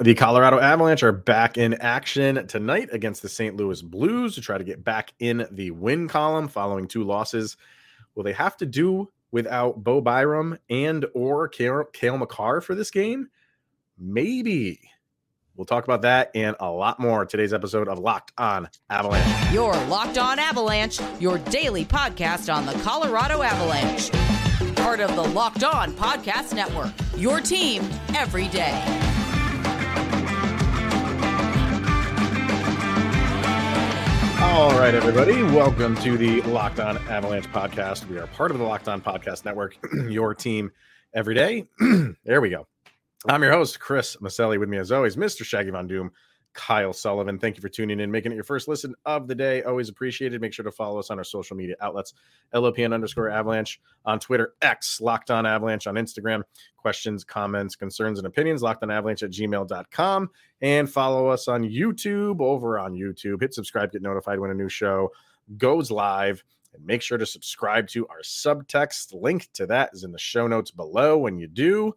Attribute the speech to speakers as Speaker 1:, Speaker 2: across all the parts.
Speaker 1: The Colorado Avalanche are back in action tonight against the St. Louis Blues to try to get back in the win column following two losses. Will they have to do without Bo Byram and or Cale, Cale Makar for this game? Maybe. We'll talk about that and a lot more today's episode of Locked On Avalanche.
Speaker 2: Your Locked On Avalanche, your daily podcast on the Colorado Avalanche. Part of the Locked On Podcast Network. Your team every day.
Speaker 1: All right, everybody. Welcome to the Locked On Avalanche podcast. We are part of the Locked On Podcast Network, your team every day. there we go. I'm your host, Chris Maselli. With me, as always, Mr. Shaggy Von Doom, Kyle Sullivan. Thank you for tuning in, making it your first listen of the day. Always appreciated. Make sure to follow us on our social media outlets, LOPN underscore avalanche on Twitter, X, Locked On Avalanche on Instagram. Questions, comments, concerns, and opinions, locked on avalanche at gmail.com. And follow us on YouTube over on YouTube. Hit subscribe, get notified when a new show goes live. And make sure to subscribe to our subtext. Link to that is in the show notes below when you do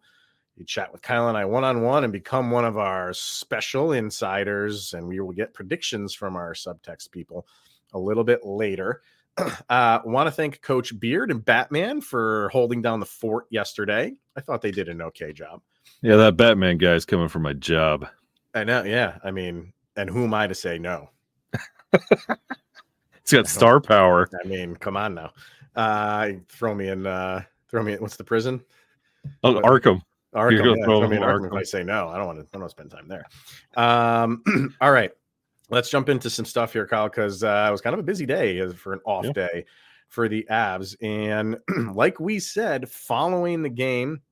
Speaker 1: you chat with Kyle and I one on one and become one of our special insiders, and we will get predictions from our subtext people a little bit later. uh, Want to thank Coach Beard and Batman for holding down the fort yesterday. I thought they did an okay job.
Speaker 3: Yeah, that Batman guy's coming for my job.
Speaker 1: I know. Yeah, I mean, and who am I to say no?
Speaker 3: He's got star power.
Speaker 1: I mean, come on now. Uh, throw me in. Uh, throw me. In, what's the prison?
Speaker 3: Oh, Arkham.
Speaker 1: Arkham, yeah, I mean, Arkham, Arkham. If I say no, I don't want to. I don't want to spend time there. Um, all right, let's jump into some stuff here, Kyle, because uh, it was kind of a busy day for an off yeah. day for the Avs, and like we said, following the game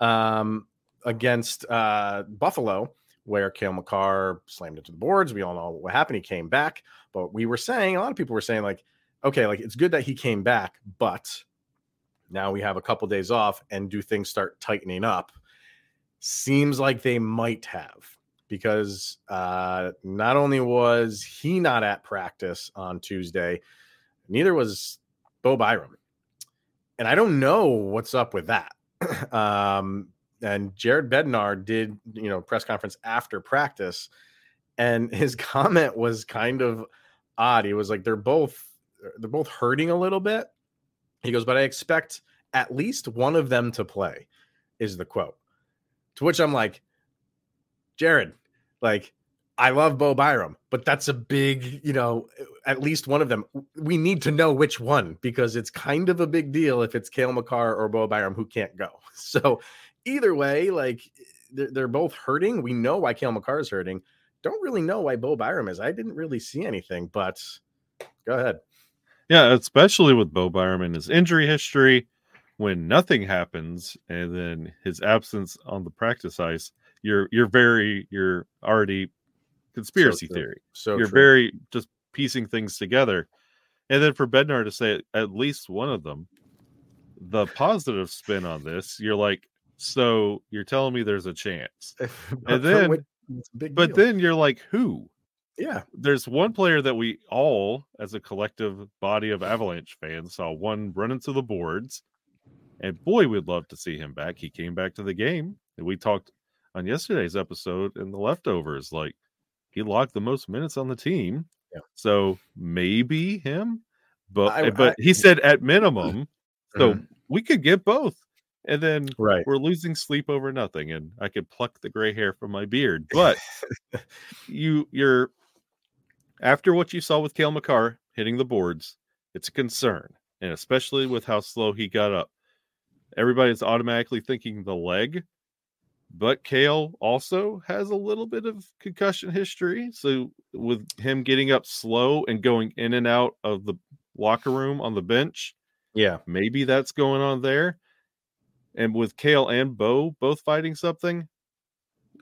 Speaker 1: um, against uh, Buffalo, where Cale Makar slammed into the boards, we all know what happened. He came back, but we were saying a lot of people were saying like, okay, like it's good that he came back, but now we have a couple days off, and do things start tightening up? Seems like they might have because uh, not only was he not at practice on Tuesday, neither was Bo Byram. And I don't know what's up with that. um, and Jared Bednar did, you know, press conference after practice, and his comment was kind of odd. He was like, "They're both, they're both hurting a little bit." He goes, but I expect at least one of them to play, is the quote. To which I'm like, Jared, like, I love Bo Byram, but that's a big, you know, at least one of them. We need to know which one because it's kind of a big deal if it's Cale Makar or Bo Byram who can't go. So either way, like they're, both hurting. We know why Cale Makar is hurting. Don't really know why Bo Byram is. I didn't really see anything, but go ahead.
Speaker 3: Yeah, especially with Bo Byram and his injury history, when nothing happens and then his absence on the practice ice, you're you're very you're already conspiracy so theory. So you're true. very just piecing things together. And then for Bednar to say at least one of them, the positive spin on this, you're like, so you're telling me there's a chance. and then but then you're like, who?
Speaker 1: Yeah.
Speaker 3: There's one player that we all, as a collective body of Avalanche fans, saw one run into the boards. And boy, we'd love to see him back. He came back to the game. And we talked on yesterday's episode in the leftovers. Like he logged the most minutes on the team. Yeah. So maybe him. But I, but I, he said at minimum. so mm-hmm. we could get both. And then
Speaker 1: right.
Speaker 3: we're losing sleep over nothing. And I could pluck the gray hair from my beard. But you you're after what you saw with Cale Makar hitting the boards, it's a concern, and especially with how slow he got up. Everybody's automatically thinking the leg, but Cale also has a little bit of concussion history. So, with him getting up slow and going in and out of the locker room on the bench,
Speaker 1: yeah,
Speaker 3: maybe that's going on there. And with Cale and Bo both fighting something,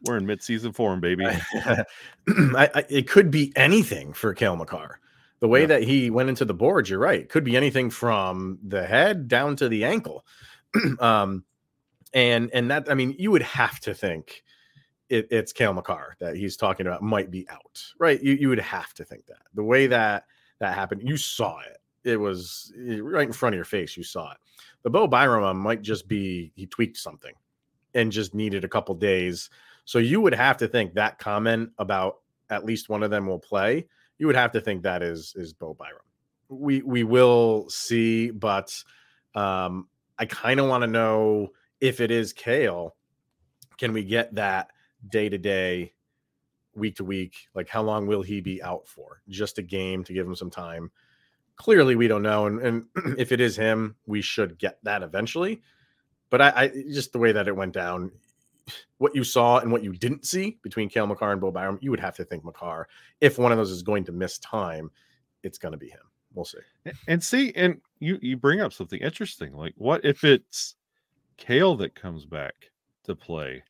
Speaker 3: we're in mid-season form, baby.
Speaker 1: I, I, it could be anything for Cale Makar. The way yeah. that he went into the boards, you're right. It could be anything from the head down to the ankle. um, and and that I mean, you would have to think it, it's Cale Makar that he's talking about might be out, right? You you would have to think that the way that that happened, you saw it. It was right in front of your face. You saw it. The Bo Byram might just be he tweaked something and just needed a couple days. So you would have to think that comment about at least one of them will play. You would have to think that is is Bo Byram. We we will see, but um, I kind of want to know if it is Cale. Can we get that day to day, week to week? Like how long will he be out for? Just a game to give him some time. Clearly, we don't know, and, and if it is him, we should get that eventually. But I, I just the way that it went down, what you saw and what you didn't see between Cale Makar and Bo Byram, you would have to think Makar. If one of those is going to miss time, it's going to be him. We'll see.
Speaker 3: And see, and you you bring up something interesting. Like, what if it's Cale that comes back to play,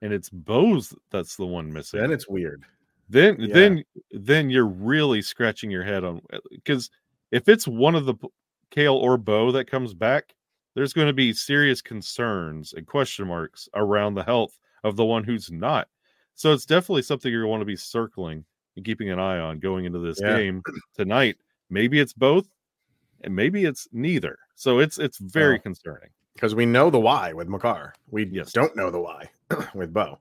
Speaker 3: and it's Bo's that's the one missing?
Speaker 1: Then it's weird.
Speaker 3: Then yeah. then then you're really scratching your head on uh, because if it's one of the Cale or Bo that comes back, there's going to be serious concerns and question marks around the health of the one who's not. So it's definitely something you're going to want to be circling and keeping an eye on going into this yeah. game tonight. Maybe it's both, and maybe it's neither. So it's it's very oh. concerning
Speaker 1: because we know the why with Makar. We yes. don't know the why with Bo.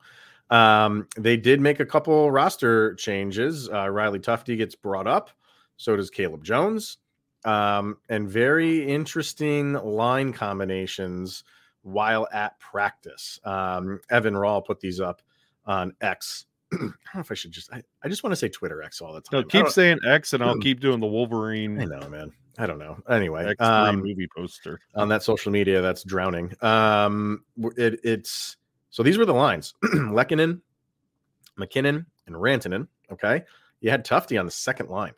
Speaker 1: Um, they did make a couple roster changes. Uh, Riley Tufte gets brought up. So does Caleb Jones um, and very interesting line combinations while at practice. Um, Evan Rawal put these up on X. I don't know if I should just, I, I just want to say Twitter X all the time.
Speaker 3: No, keep saying X and I'll keep doing the Wolverine.
Speaker 1: I know, man. I don't know. Anyway,
Speaker 3: um, movie poster
Speaker 1: on that social media that's drowning. Um, it, it's so these were the lines: Lehkonen, MacKinnon, and Rantanen. Okay, you had Tufte on the second line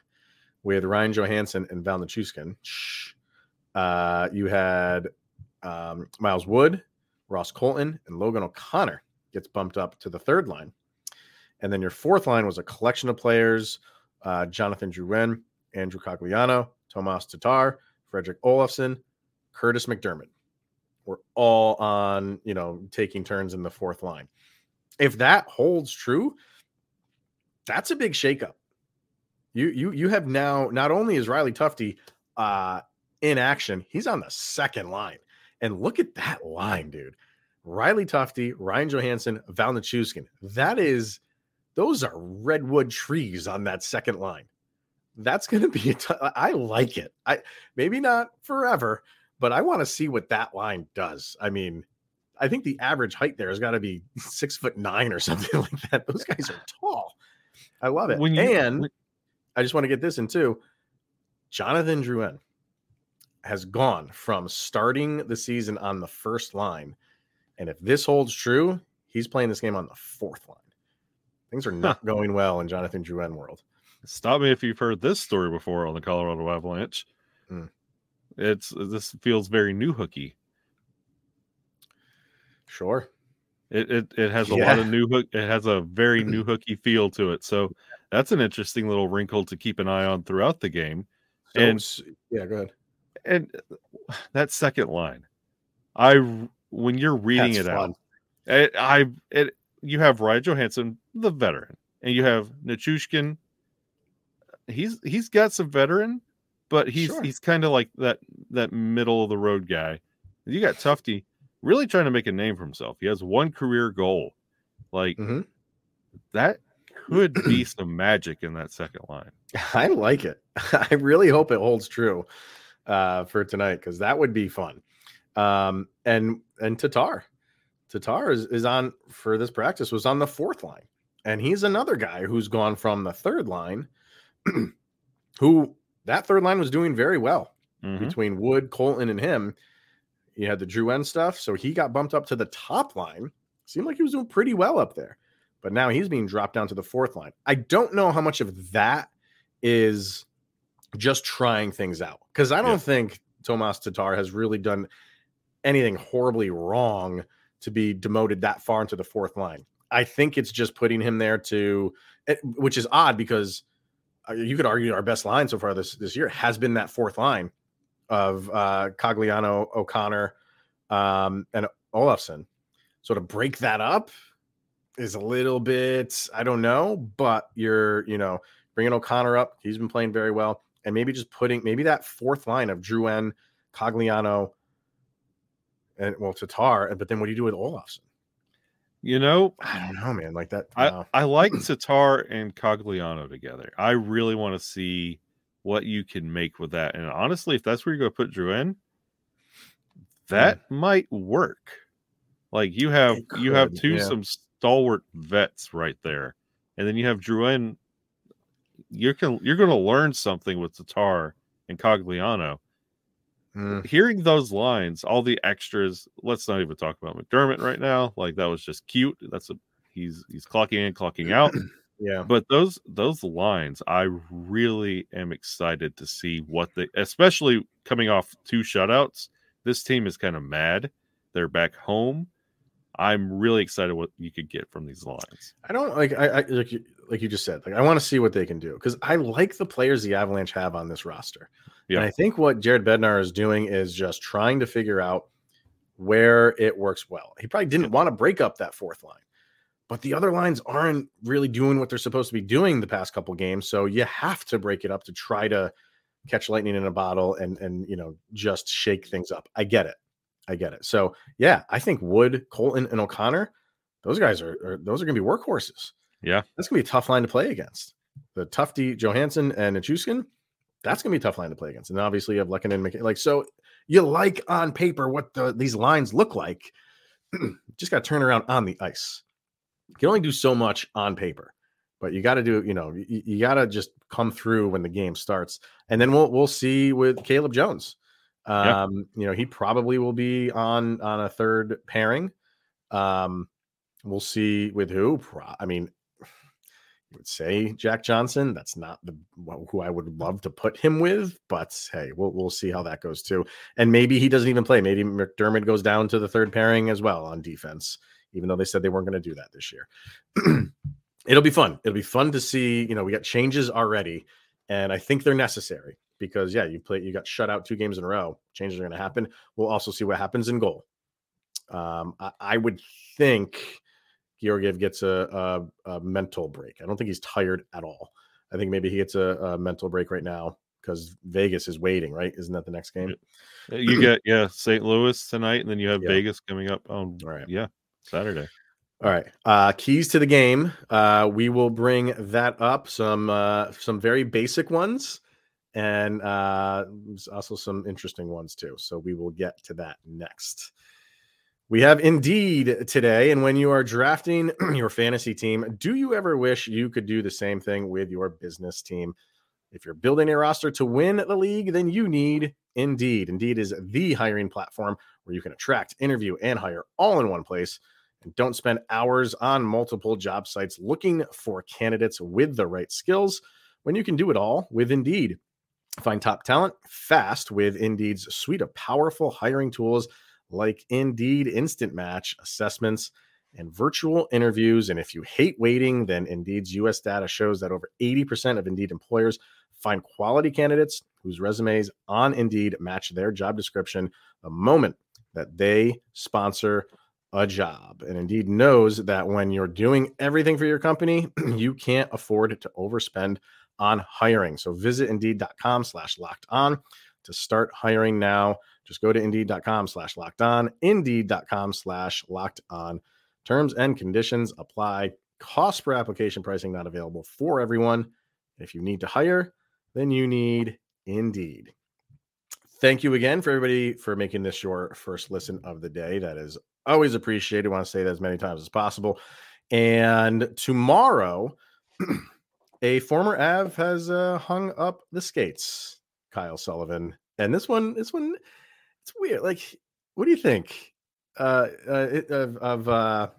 Speaker 1: with Ryan Johansen and Val Nichushkin. Uh, you had um, Miles Wood, Ross Colton, and Logan O'Connor gets bumped up to the third line. And then your fourth line was a collection of players uh, Jonathan Drouin, Andrew Cogliano, Tomas Tatar, Fredrik Olofsson, Curtis McDermott. We're all on, you know, taking turns in the fourth line. If that holds true, that's a big shakeup you you you have now not only is Riley Tufte uh, in action, he's on the second line. And look at that line, dude. Riley Tufte, Ryan Johansen, Val Nichushkin. That is, those are redwood trees on that second line. That's going to be a t- I like it. I maybe not forever, but I want to see what that line does. I mean, I think the average height there has got to be six foot nine or something like that. Those guys are tall. I love it. When you, and when, I just want to get this in too. Jonathan Drouin has gone from starting the season on the first line. And if this holds true, he's playing this game on the fourth line. Things are not going well in Jonathan Drouin world.
Speaker 3: Stop me if you've heard this story before on the Colorado Avalanche. Mm. It's this feels very new hooky.
Speaker 1: Sure.
Speaker 3: It it, it has a yeah. lot of Newhook. It has a very new hooky feel to it. So that's an interesting little wrinkle to keep an eye on throughout the game. So, and
Speaker 1: yeah, go ahead.
Speaker 3: And that second line, I when you're reading that's it fun. out, it, I it you have Ryan Johansen, the veteran, and you have Nichushkin. He's he's got some veteran, but he's sure. he's kind of like that that middle of the road guy. You got Tufte really trying to make a name for himself. He has one career goal. Like mm-hmm. that could be some magic in that second line.
Speaker 1: I like it. I really hope it holds true uh, for tonight because that would be fun. Um, and and Tatar, Tatar is, is on for this practice was on the fourth line, and he's another guy who's gone from the third line, who that third line was doing very well mm-hmm. between Wood, Colton, and him. You had the Drouin stuff, so he got bumped up to the top line. Seemed like he was doing pretty well up there but now he's being dropped down to the fourth line. I don't know how much of that is just trying things out because I don't yeah. think Tomas Tatar has really done anything horribly wrong to be demoted that far into the fourth line. I think it's just putting him there to, eh, which is odd because uh, you could argue our best line so far this this year has been that fourth line of uh, Cogliano, O'Connor, um, and Olofsson. So to break that up, is a little bit, I don't know, but you're, you know, bringing O'Connor up. He's been playing very well. And maybe just putting maybe that fourth line of Drouin, Cogliano, and well, Tatar. But then what do you do with Olofsson?
Speaker 3: You know,
Speaker 1: I don't know, man. Like that.
Speaker 3: I, I like Tatar and Cogliano together. I really want to see what you can make with that. And honestly, if that's where you're going to put Drouin, that mm. might work. Like you have you have two yeah. some stalwart vets right there, and then you have Drouin. You're can you're going to learn something with Tatar and Cogliano. Mm. Hearing those lines, all the extras. Let's not even talk about McDermott right now. Like that was just cute. That's a he's he's clocking in, clocking out.
Speaker 1: yeah.
Speaker 3: But those those lines, I really am excited to see what they, especially coming off two shutouts. This team is kind of mad. They're back home. I'm really excited what you could get from these lines.
Speaker 1: I don't like I, I like you, like you just said. Like I want to see what they can do because I like the players the Avalanche have on this roster. Yeah. And I think what Jared Bednar is doing is just trying to figure out where it works well. He probably didn't want to break up that fourth line, but the other lines aren't really doing what they're supposed to be doing the past couple games. So you have to break it up to try to catch lightning in a bottle and and you know just shake things up. I get it. I get it. So yeah, I think Wood, Colton, and O'Connor, those guys are, are those are going to be workhorses.
Speaker 3: Yeah,
Speaker 1: that's going to be a tough line to play against. The Tufte, Johansen, and Nichushkin, that's going to be a tough line to play against. And obviously, you have Lehkonen and McK- like so. You like on paper what the, these lines look like. Just got to turn around on the ice. You can only do so much on paper, but you got to do. You know, you, you got to just come through when the game starts, and then we'll we'll see with Caleb Jones um, You know, he probably will be on on a third pairing. Um, we'll see with who. I mean, you would say Jack Johnson. That's not the who I would love to put him with, but hey, we'll we'll see how that goes too. And maybe he doesn't even play. Maybe McDermott goes down to the third pairing as well on defense, even though they said they weren't going to do that this year. It'll be fun. It'll be fun to see. You know, we got changes already, and I think they're necessary because yeah, you play you got shut out two games in a row. Changes are going to happen. We'll also see what happens in goal. Um, I, I would think Georgiev gets a, a, a, mental break. I don't think he's tired at all. I think maybe he gets a, a mental break right now because Vegas is waiting. Right? Isn't that the next game?
Speaker 3: You get yeah St. Louis tonight, and then you have yeah. Vegas coming up on right. yeah Saturday.
Speaker 1: All right. Uh, keys to the game. Uh, we will bring that up. Some uh, some very basic ones and uh, there's also some interesting ones too. So we will get to that next. We have Indeed today, and when you are drafting your fantasy team, do you ever wish you could do the same thing with your business team? If you're building a roster to win the league, then you need Indeed. Indeed is the hiring platform where you can attract, interview, and hire all in one place. And don't spend hours on multiple job sites looking for candidates with the right skills when you can do it all with Indeed. Find top talent fast with Indeed's suite of powerful hiring tools like Indeed Instant Match assessments and virtual interviews. And if you hate waiting, then Indeed's US data shows that over 80% of Indeed employers find quality candidates whose resumes on Indeed match their job description the moment that they sponsor a job. And Indeed knows that when you're doing everything for your company, you can't afford to overspend on hiring. So visit indeed.com slash locked on to start hiring now. Just go to indeed.com slash locked on, indeed.com slash locked on. Terms and conditions apply. Cost per application pricing not available for everyone. If you need to hire, then you need Indeed. Thank you again for everybody for making this your first listen of the day. That is always appreciated. I want to say that as many times as possible. And tomorrow, a former Av has uh, hung up the skates, Kyle Sullivan. And this one, this one, it's weird. Like, what do you think? Uh, uh, it, of, of uh,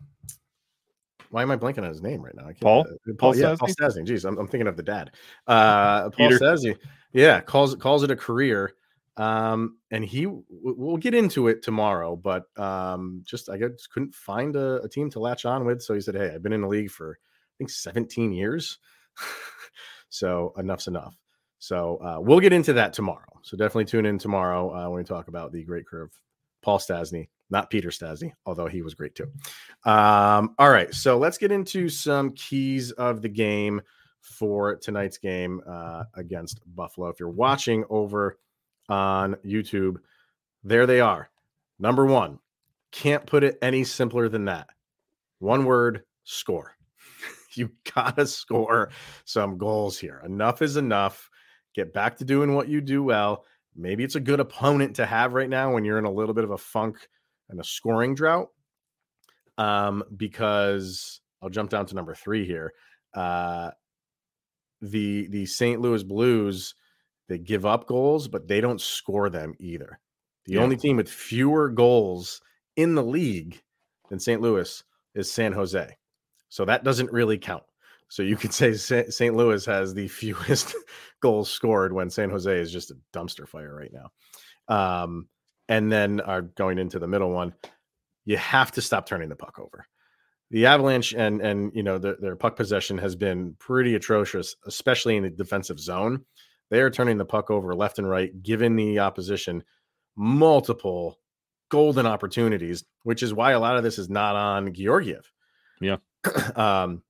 Speaker 1: why am I blanking on his name right now? I
Speaker 3: can't, Paul, uh,
Speaker 1: Paul, Paul, yeah? Paul. Jeez, I'm, I'm, thinking of the dad. Uh, Paul Stastny. Yeah, calls calls it a career. Um, and he, we'll get into it tomorrow, but um, just I guess couldn't find a, a team to latch on with. So he said, "Hey, I've been in the league for I think 17 years." so enough's enough. So uh, we'll get into that tomorrow. So definitely tune in tomorrow uh, when we talk about the great curve. Paul Stastny, not Peter Stastny, although he was great too. Um, all right, so let's get into some keys of the game for tonight's game uh, against Buffalo. If you're watching over on YouTube, there they are. Number one, can't put it any simpler than that. One word: score. you gotta score some goals here. Enough is enough. Get back to doing what you do well. Maybe it's a good opponent to have right now when you're in a little bit of a funk and a scoring drought. Um, because I'll jump down to number three here. Uh, the the St. Louis Blues they give up goals, but they don't score them either. The yeah. only team with fewer goals in the league than St. Louis is San Jose. So that doesn't really count. So you could say St. Louis has the fewest goals scored when San Jose is just a dumpster fire right now. Um, and then are going into the middle one, you have to stop turning the puck over. The Avalanche and and you know their, their puck possession has been pretty atrocious, especially in the defensive zone. They are turning the puck over left and right, giving the opposition multiple golden opportunities, which is why a lot of this is not on Georgiev.
Speaker 3: Yeah.
Speaker 1: um,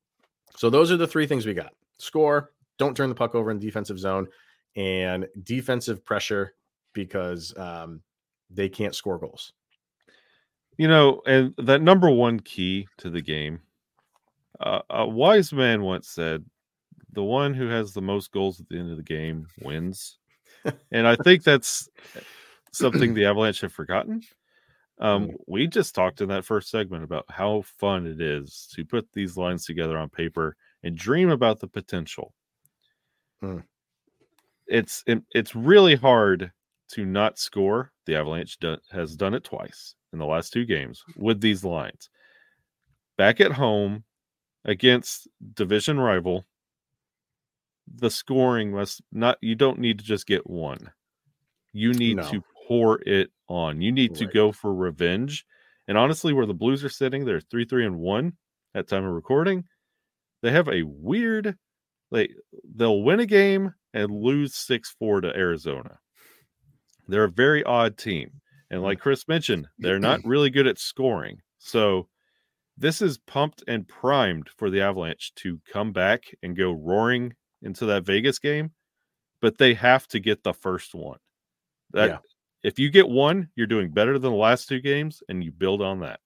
Speaker 1: so those are the three things we got: score, don't turn the puck over in the defensive zone, and defensive pressure because um, they can't score goals.
Speaker 3: You know, and that number one key to the game. Uh, a wise man once said, "The one who has the most goals at the end of the game wins," and I think that's something the Avalanche have forgotten. Um, mm. we just talked in that first segment about how fun it is to put these lines together on paper and dream about the potential. Hmm. It's it, it's really hard to not score. The Avalanche do, has done it twice in the last two games with these lines. Back at home against division rival, the scoring must not. You don't need to just get one. You need no. to pour it on. You need right. to go for revenge. And honestly, where the Blues are sitting, they're three, three, and one at time of recording. They have a weird, like they'll win a game and lose six four to Arizona. They're a very odd team, and like Chris mentioned, they're not really good at scoring. So this is pumped and primed for the Avalanche to come back and go roaring into that Vegas game, but they have to get the first one. That yeah if you get one, you're doing better than the last two games, and you build on that.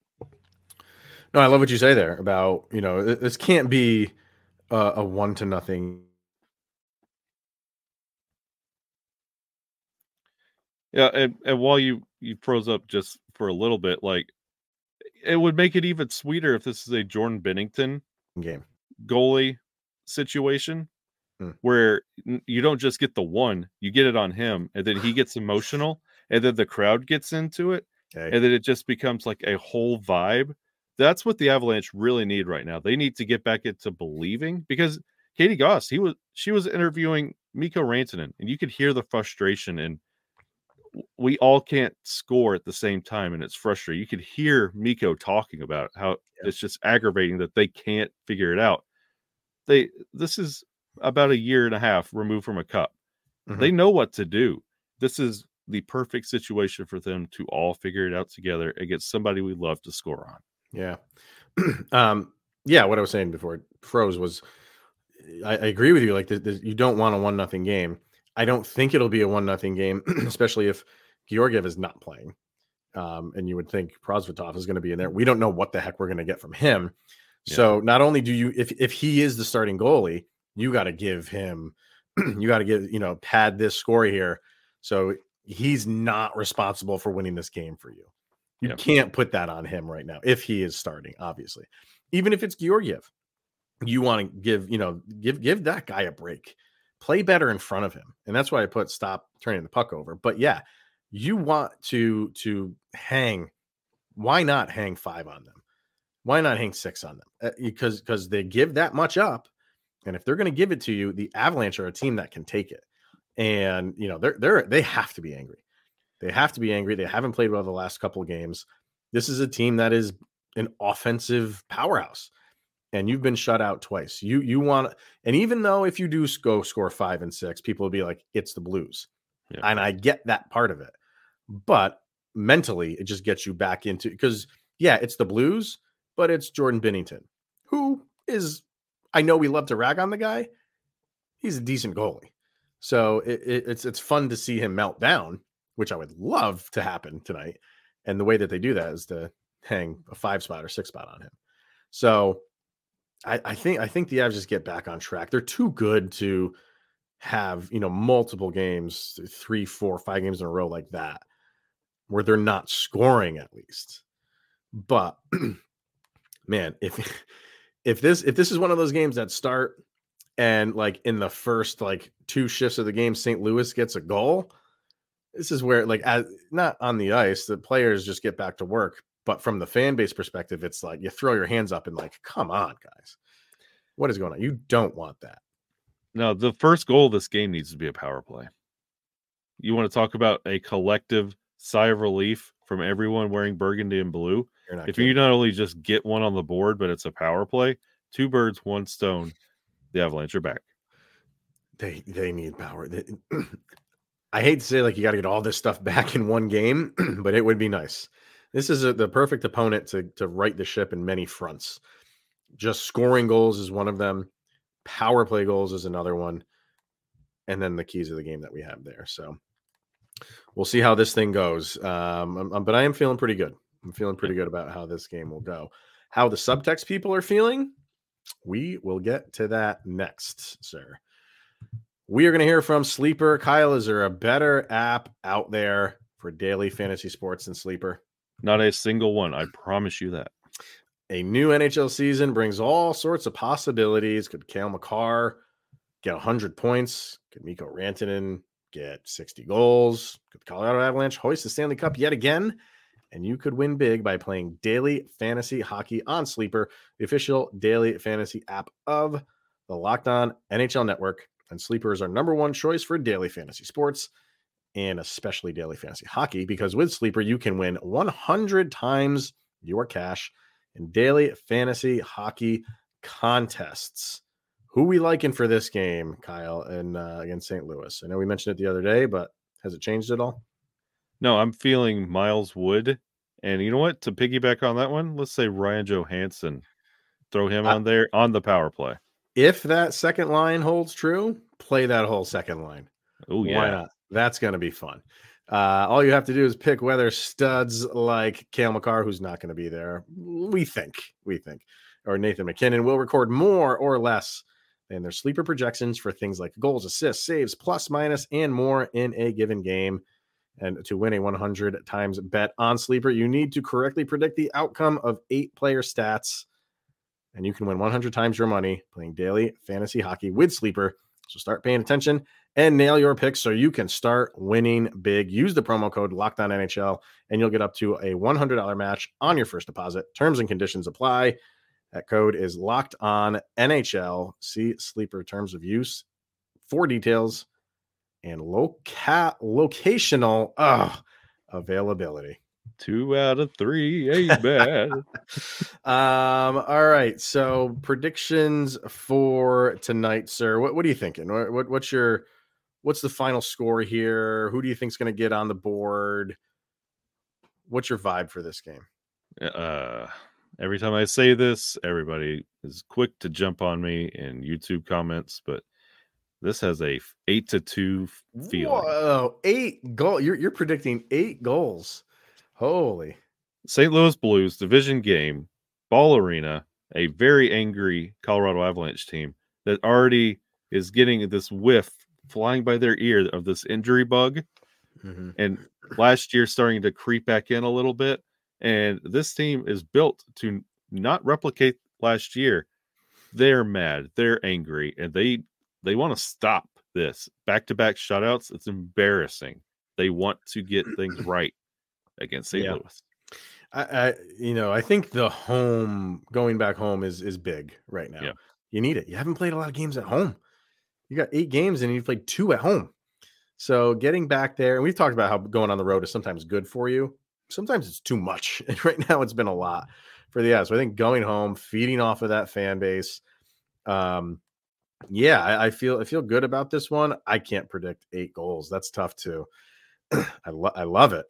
Speaker 1: No, I love what you say there about you know this can't be a, a one to nothing.
Speaker 3: Yeah, and, and while you you froze up just for a little bit, like it would make it even sweeter if this is a Jordan Binnington
Speaker 1: game
Speaker 3: goalie situation hmm. where you don't just get the one, you get it on him, and then he gets emotional and then the crowd gets into it okay. and then it just becomes like a whole vibe that's what the avalanche really need right now they need to get back into believing because katie goss he was she was interviewing Mikko Rantanen and you could hear the frustration and we all can't score at the same time and it's frustrating you could hear miko talking about how yeah. it's just aggravating that they can't figure it out they this is about a year and a half removed from a cup mm-hmm. they know what to do this is the perfect situation for them to all figure it out together against somebody we love to score on.
Speaker 1: Yeah. um, yeah. What I was saying before froze was I, I agree with you. Like the, the, you don't want a one nothing game. I don't think it'll be a one nothing game, especially if Georgiev is not playing. Um, and you would think Prosvetov is going to be in there. We don't know what the heck we're going to get from him. Yeah. So not only do you, if if he is the starting goalie, you got to give him, you got to give, you know, pad this score here. So he's not responsible for winning this game for you. You yep. can't put that on him right now if he is starting, obviously. Even if it's Georgiev, you want to give, you know, give give that guy a break. Play better in front of him. And that's why I put stop turning the puck over. But yeah, you want to to hang why not hang 5 on them? Why not hang 6 on them? Uh, because because they give that much up and if they're going to give it to you, the Avalanche are a team that can take it and you know they're they're they have to be angry. They have to be angry. They haven't played well the last couple of games. This is a team that is an offensive powerhouse, and you've been shut out twice. You you want, and even though if you do go score five and six, people will be like, "It's the Blues," yeah. and I get that part of it, but mentally, it just gets you back into because yeah, it's the Blues, but it's Jordan Binnington, who is I know we love to rag on the guy. He's a decent goalie. So it, it, it's it's fun to see him melt down, which I would love to happen tonight. And the way that they do that is to hang a five spot or six spot on him. So I, I think I think the Avs just get back on track. They're too good to have you know multiple games, three, four, five games in a row like that, where they're not scoring at least. But man, if if this if this is one of those games that start and like in the first like two shifts of the game, St. Louis gets a goal. This is where like as, not on the ice, the players just get back to work. But from the fan base perspective, it's like you throw your hands up and like, come on, guys, what is going on? You don't want that.
Speaker 3: No, the first goal of this game needs to be a power play. You want to talk about a collective sigh of relief from everyone wearing burgundy and blue. if kidding. you not only just get one on the board, but it's a power play, two birds, one stone. The Avalanche are back.
Speaker 1: They they need power. They, I hate to say like you got to get all this stuff back in one game, but it would be nice. This is a, the perfect opponent to to right the ship in many fronts. Just scoring goals is one of them. Power play goals is another one, and then the keys of the game that we have there. So we'll see how this thing goes. Um, but I am feeling pretty good. I'm feeling pretty good about how this game will go. How the subtext people are feeling, we will get to that next, sir. We are going to hear from Sleeper. Kyle, is there a better app out there for daily fantasy sports than Sleeper?
Speaker 3: Not a single one. I promise you that.
Speaker 1: A new NHL season brings all sorts of possibilities. Could Cale Makar get 100 points? Could Mikko Rantanen get 60 goals? Could the Colorado Avalanche hoist the Stanley Cup yet again? And you could win big by playing daily fantasy hockey on Sleeper, the official daily fantasy app of the Locked On NHL Network. And Sleeper is our number one choice for daily fantasy sports and especially daily fantasy hockey because with Sleeper, you can win 100 times your cash in daily fantasy hockey contests. Who we liking for this game, Kyle, and uh, against St. Louis? I know we mentioned it the other day, but has it changed at all?
Speaker 3: No, I'm feeling Miles Wood. And you know what? To piggyback on that one, let's say Ryan Johansen. Throw him uh, on there on the power play.
Speaker 1: If that second line holds true, play that whole second line.
Speaker 3: Oh, yeah. Why not?
Speaker 1: That's going to be fun. Uh, all you have to do is pick whether studs like Cale Makar, who's not going to be there, we think, we think, or Nathan MacKinnon will record more or less than their sleeper projections for things like goals, assists, saves, plus, minus, and more in a given game. And to win a 100 times bet on sleeper, you need to correctly predict the outcome of eight player stats. And you can win 100 times your money playing daily fantasy hockey with sleeper. So start paying attention and nail your picks so you can start winning big. Use the promo code Locked On NHL and you'll get up to a $100 match on your first deposit. Terms and conditions apply. That code is locked on NHL. See sleeper terms of use for details and loca- locational uh, availability.
Speaker 3: Two out of three ain't bad.
Speaker 1: um, all right. So predictions for tonight, sir. What what are you thinking? What, what what's your what's the final score here? Who do you think's going to get on the board? What's your vibe for this game?
Speaker 3: Uh, every time I say this, everybody is quick to jump on me in YouTube comments, but this has a eight to two feeling.
Speaker 1: Whoa, eight goal! You're you're predicting eight goals. Holy!
Speaker 3: St. Louis Blues division game, Ball Arena, a very angry Colorado Avalanche team that already is getting this whiff flying by their ear of this injury bug. Mm-hmm. And last year starting to creep back in a little bit. And this team is built to not replicate last year. They're mad, they're angry, and they they want to stop this back-to-back shutouts. It's embarrassing. They want to get things right against St. Yeah. Louis.
Speaker 1: I, I, you know, I think the home going back home is is big right now. Yeah. You need it. You haven't played a lot of games at home you got eight games and you played two at home. So getting back there, and we've talked about how going on the road is sometimes good for you. Sometimes it's too much. And right now it's been a lot for the yeah. So I think going home, feeding off of that fan base. Um, yeah, I, I feel I feel good about this one. I can't predict eight goals. That's tough too. I lo- I love it.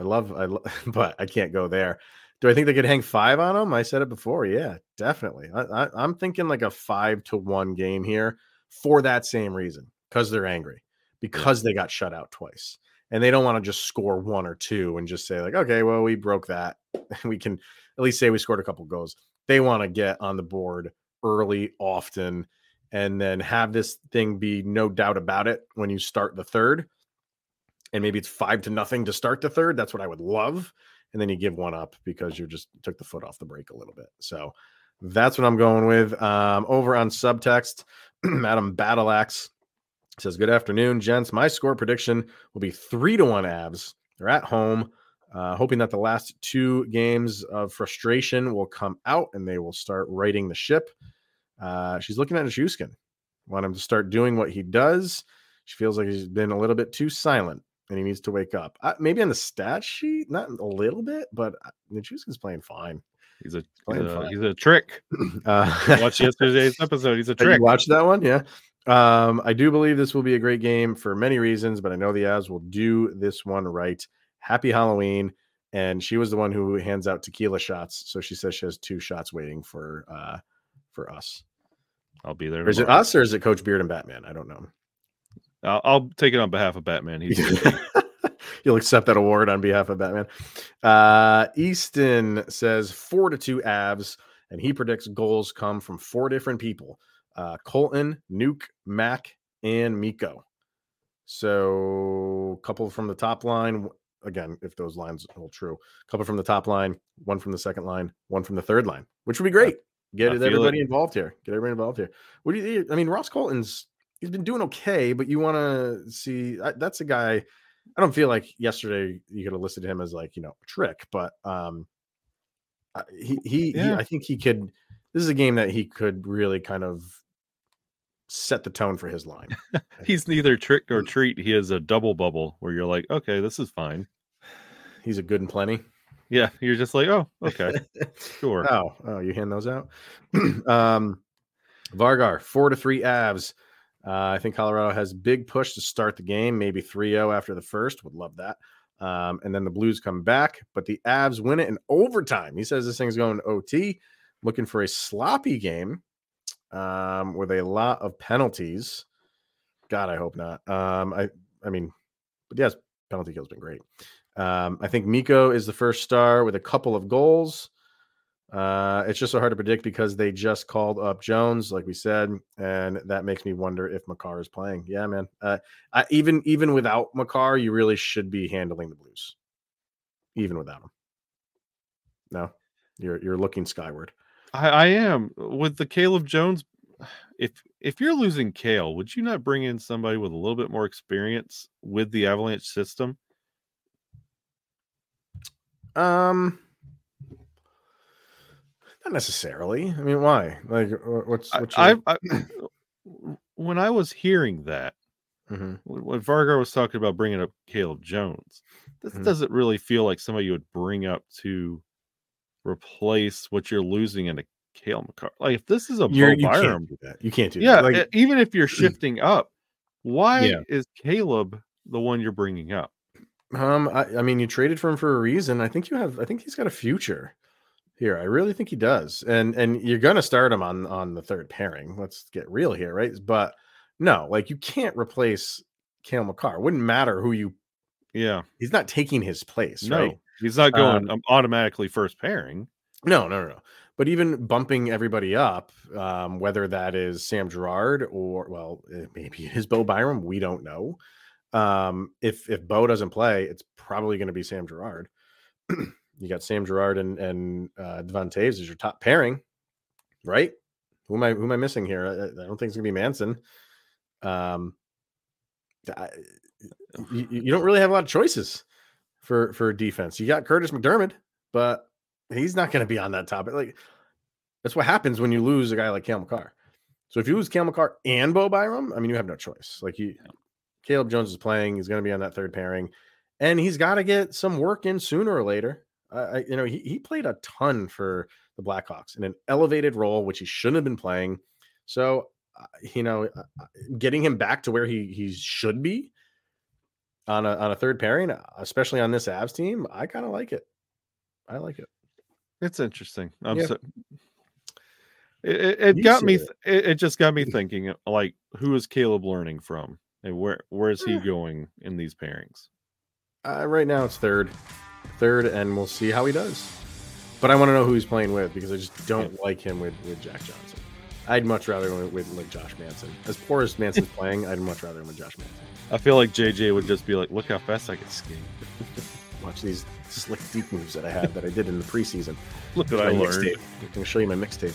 Speaker 1: I love I lo- but I can't go there. Do I think they could hang five on them? I said it before. Yeah, definitely. I, I, I'm thinking like a five to one game here for that same reason because they're angry because they got shut out twice and they don't want to just score one or two and just say like okay well we broke that we can at least say we scored a couple goals They want to get on the board early, often, and then have this thing be no doubt about it when you start the third. And maybe it's five to nothing to start the third. That's what I would love. And then you give one up because you just took the foot off the brake a little bit. So that's what I'm going with. Um, over on subtext, Adam Battleaxe says, Good afternoon, gents. My score prediction will be three to one Avs. They're at home, uh, hoping that the last two games of frustration will come out and they will start righting the ship. Uh, she's looking at Nichushkin. Want him to start doing what he does. She feels like he's been a little bit too silent and he needs to wake up. Uh, maybe on the stat sheet, not a little bit, but uh, playing fine.
Speaker 3: He's a he's a, he's a, trick. Uh, watch yesterday's episode. He's a trick.
Speaker 1: Watch that one, yeah. Um, I do believe this will be a great game for many reasons, but I know the Avs will do this one right. Happy Halloween. And she was the one who hands out tequila shots. So she says she has two shots waiting for uh for us.
Speaker 3: I'll be there.
Speaker 1: Or is it us or is it Coach Beard and Batman? I don't know.
Speaker 3: I'll, I'll take it on behalf of Batman. He's
Speaker 1: You'll accept that award on behalf of Batman. Uh, Easton says four to two Avs, and he predicts goals come from four different people uh, Colton, Nuke, Mac, and Mikko. So, a couple from the top line. Again, if those lines hold true, a couple from the top line, one from the second line, one from the third line, which would be great. Get everybody it. involved here. Get everybody involved here. What do you? I mean, Ross Colton's he's been doing okay, but you want to see that's a guy I don't feel like yesterday you could have listed him as like you know a trick, but um, he he, yeah. he I think he could. This is a game that he could really kind of set the tone for his line.
Speaker 3: He's neither trick or treat. He is a double bubble where you're like, okay, this is fine.
Speaker 1: He's a good and plenty.
Speaker 3: Yeah, you're just like, oh, okay, sure.
Speaker 1: Oh, oh, you hand those out. um, Vargar four to three Avs. Uh, I think Colorado has big push to start the game, maybe 3 0 after the first. Would love that. Um, and then the Blues come back, but the Avs win it in overtime. He says this thing's going OT. Looking for a sloppy game um, with a lot of penalties. God, I hope not. Um, I, I mean, but yes, penalty kill's been great. Um, I think Mikko is the first star with a couple of goals. Uh, it's just so hard to predict because they just called up Jones, like we said, and that makes me wonder if Makar is playing. Yeah, man. Uh, I, even even without Makar, you really should be handling the Blues, even without him. No, you're you're looking skyward.
Speaker 3: I, I am with the Caleb Jones. If if you're losing Cale, would you not bring in somebody with a little bit more experience with the Avalanche system?
Speaker 1: Um not necessarily. I mean, why? Like, what's, what's
Speaker 3: your... I, I, when I was hearing that, mm-hmm. when Vargar was talking about bringing up Caleb Jones, this mm-hmm. doesn't really feel like somebody you would bring up to replace what you're losing in a Cale Makar. Like, if this is a
Speaker 1: you're, you can't do that. You can't do
Speaker 3: yeah,
Speaker 1: that. Like,
Speaker 3: even if you're shifting up, why yeah. is Caleb the one you're bringing up?
Speaker 1: Um, I, I mean, you traded for him for a reason. I think you have. I think he's got a future here. I really think he does. And and you're gonna start him on on the third pairing. Let's get real here, right? But no, like you can't replace Cale Makar. It wouldn't matter who you
Speaker 3: yeah.
Speaker 1: He's not taking his place, no, right?
Speaker 3: He's not going um, automatically first pairing.
Speaker 1: No, no, no, no. But even bumping everybody up, um, whether that is Sam Girard or well, eh, maybe it is Bo Byram, we don't know. Um, if if Bo doesn't play, it's probably going to be Sam Girard. you got Sam Girard and and uh, Toews as your top pairing, right? Who am I who am I missing here? I, I don't think it's gonna be Manson. Um, I, you, you, don't really have a lot of choices for for defense. You got Curtis McDermott, but he's not going to be on that topic. Like that's what happens when you lose a guy like Cale Makar. So if you lose Cale Makar and Bo Byram, I mean, you have no choice. Like you, Caleb Jones is playing. He's going to be on that third pairing, and he's got to get some work in sooner or later. I, you know, he, he played a ton for the Blackhawks in an elevated role, which he shouldn't have been playing. So, uh, you know, uh, uh, getting him back to where he he should be on a on a third pairing, especially on this Avs team, I kind of like it. I like it.
Speaker 3: It's interesting. I'm yeah. so, it, it, got me. It. it. just got me mm. thinking. Uh, like, who is Caleb learning from, and where where is he mm. going in these pairings?
Speaker 1: Uh, right now, it's third third, and we'll see how he does. but I want to know who he's playing with because I just don't yeah. like him with with Jack Johnson. I'd much rather with, with like Josh Manson. As poor as Manson's playing, I'd much rather him with Josh Manson.
Speaker 3: I feel like JJ would just be like, "Look how fast I can skate."
Speaker 1: Watch these slick deep moves that I had that I did in the preseason.
Speaker 3: Look what I learned.
Speaker 1: I'm going to show you my mixtape.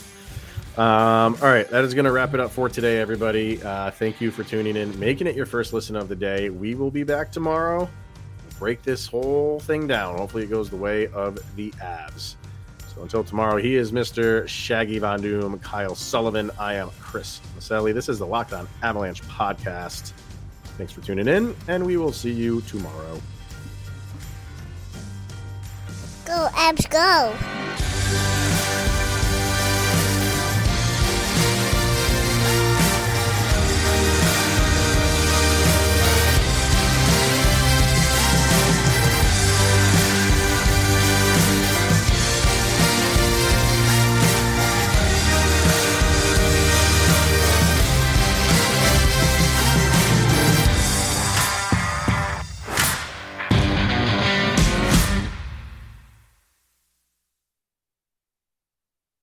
Speaker 1: Um, all right, that is going to wrap it up for today, everybody. Uh, thank you for tuning in, making it your first listen of the day. We will be back tomorrow. Break this whole thing down. Hopefully, it goes the way of the Avs. So until tomorrow, he is Mr. Shaggy Von Doom, Kyle Sullivan. I am Chris Maselli. This is the Locked On Avalanche podcast. Thanks for tuning in, and we will see you tomorrow.
Speaker 4: Little Avs Go.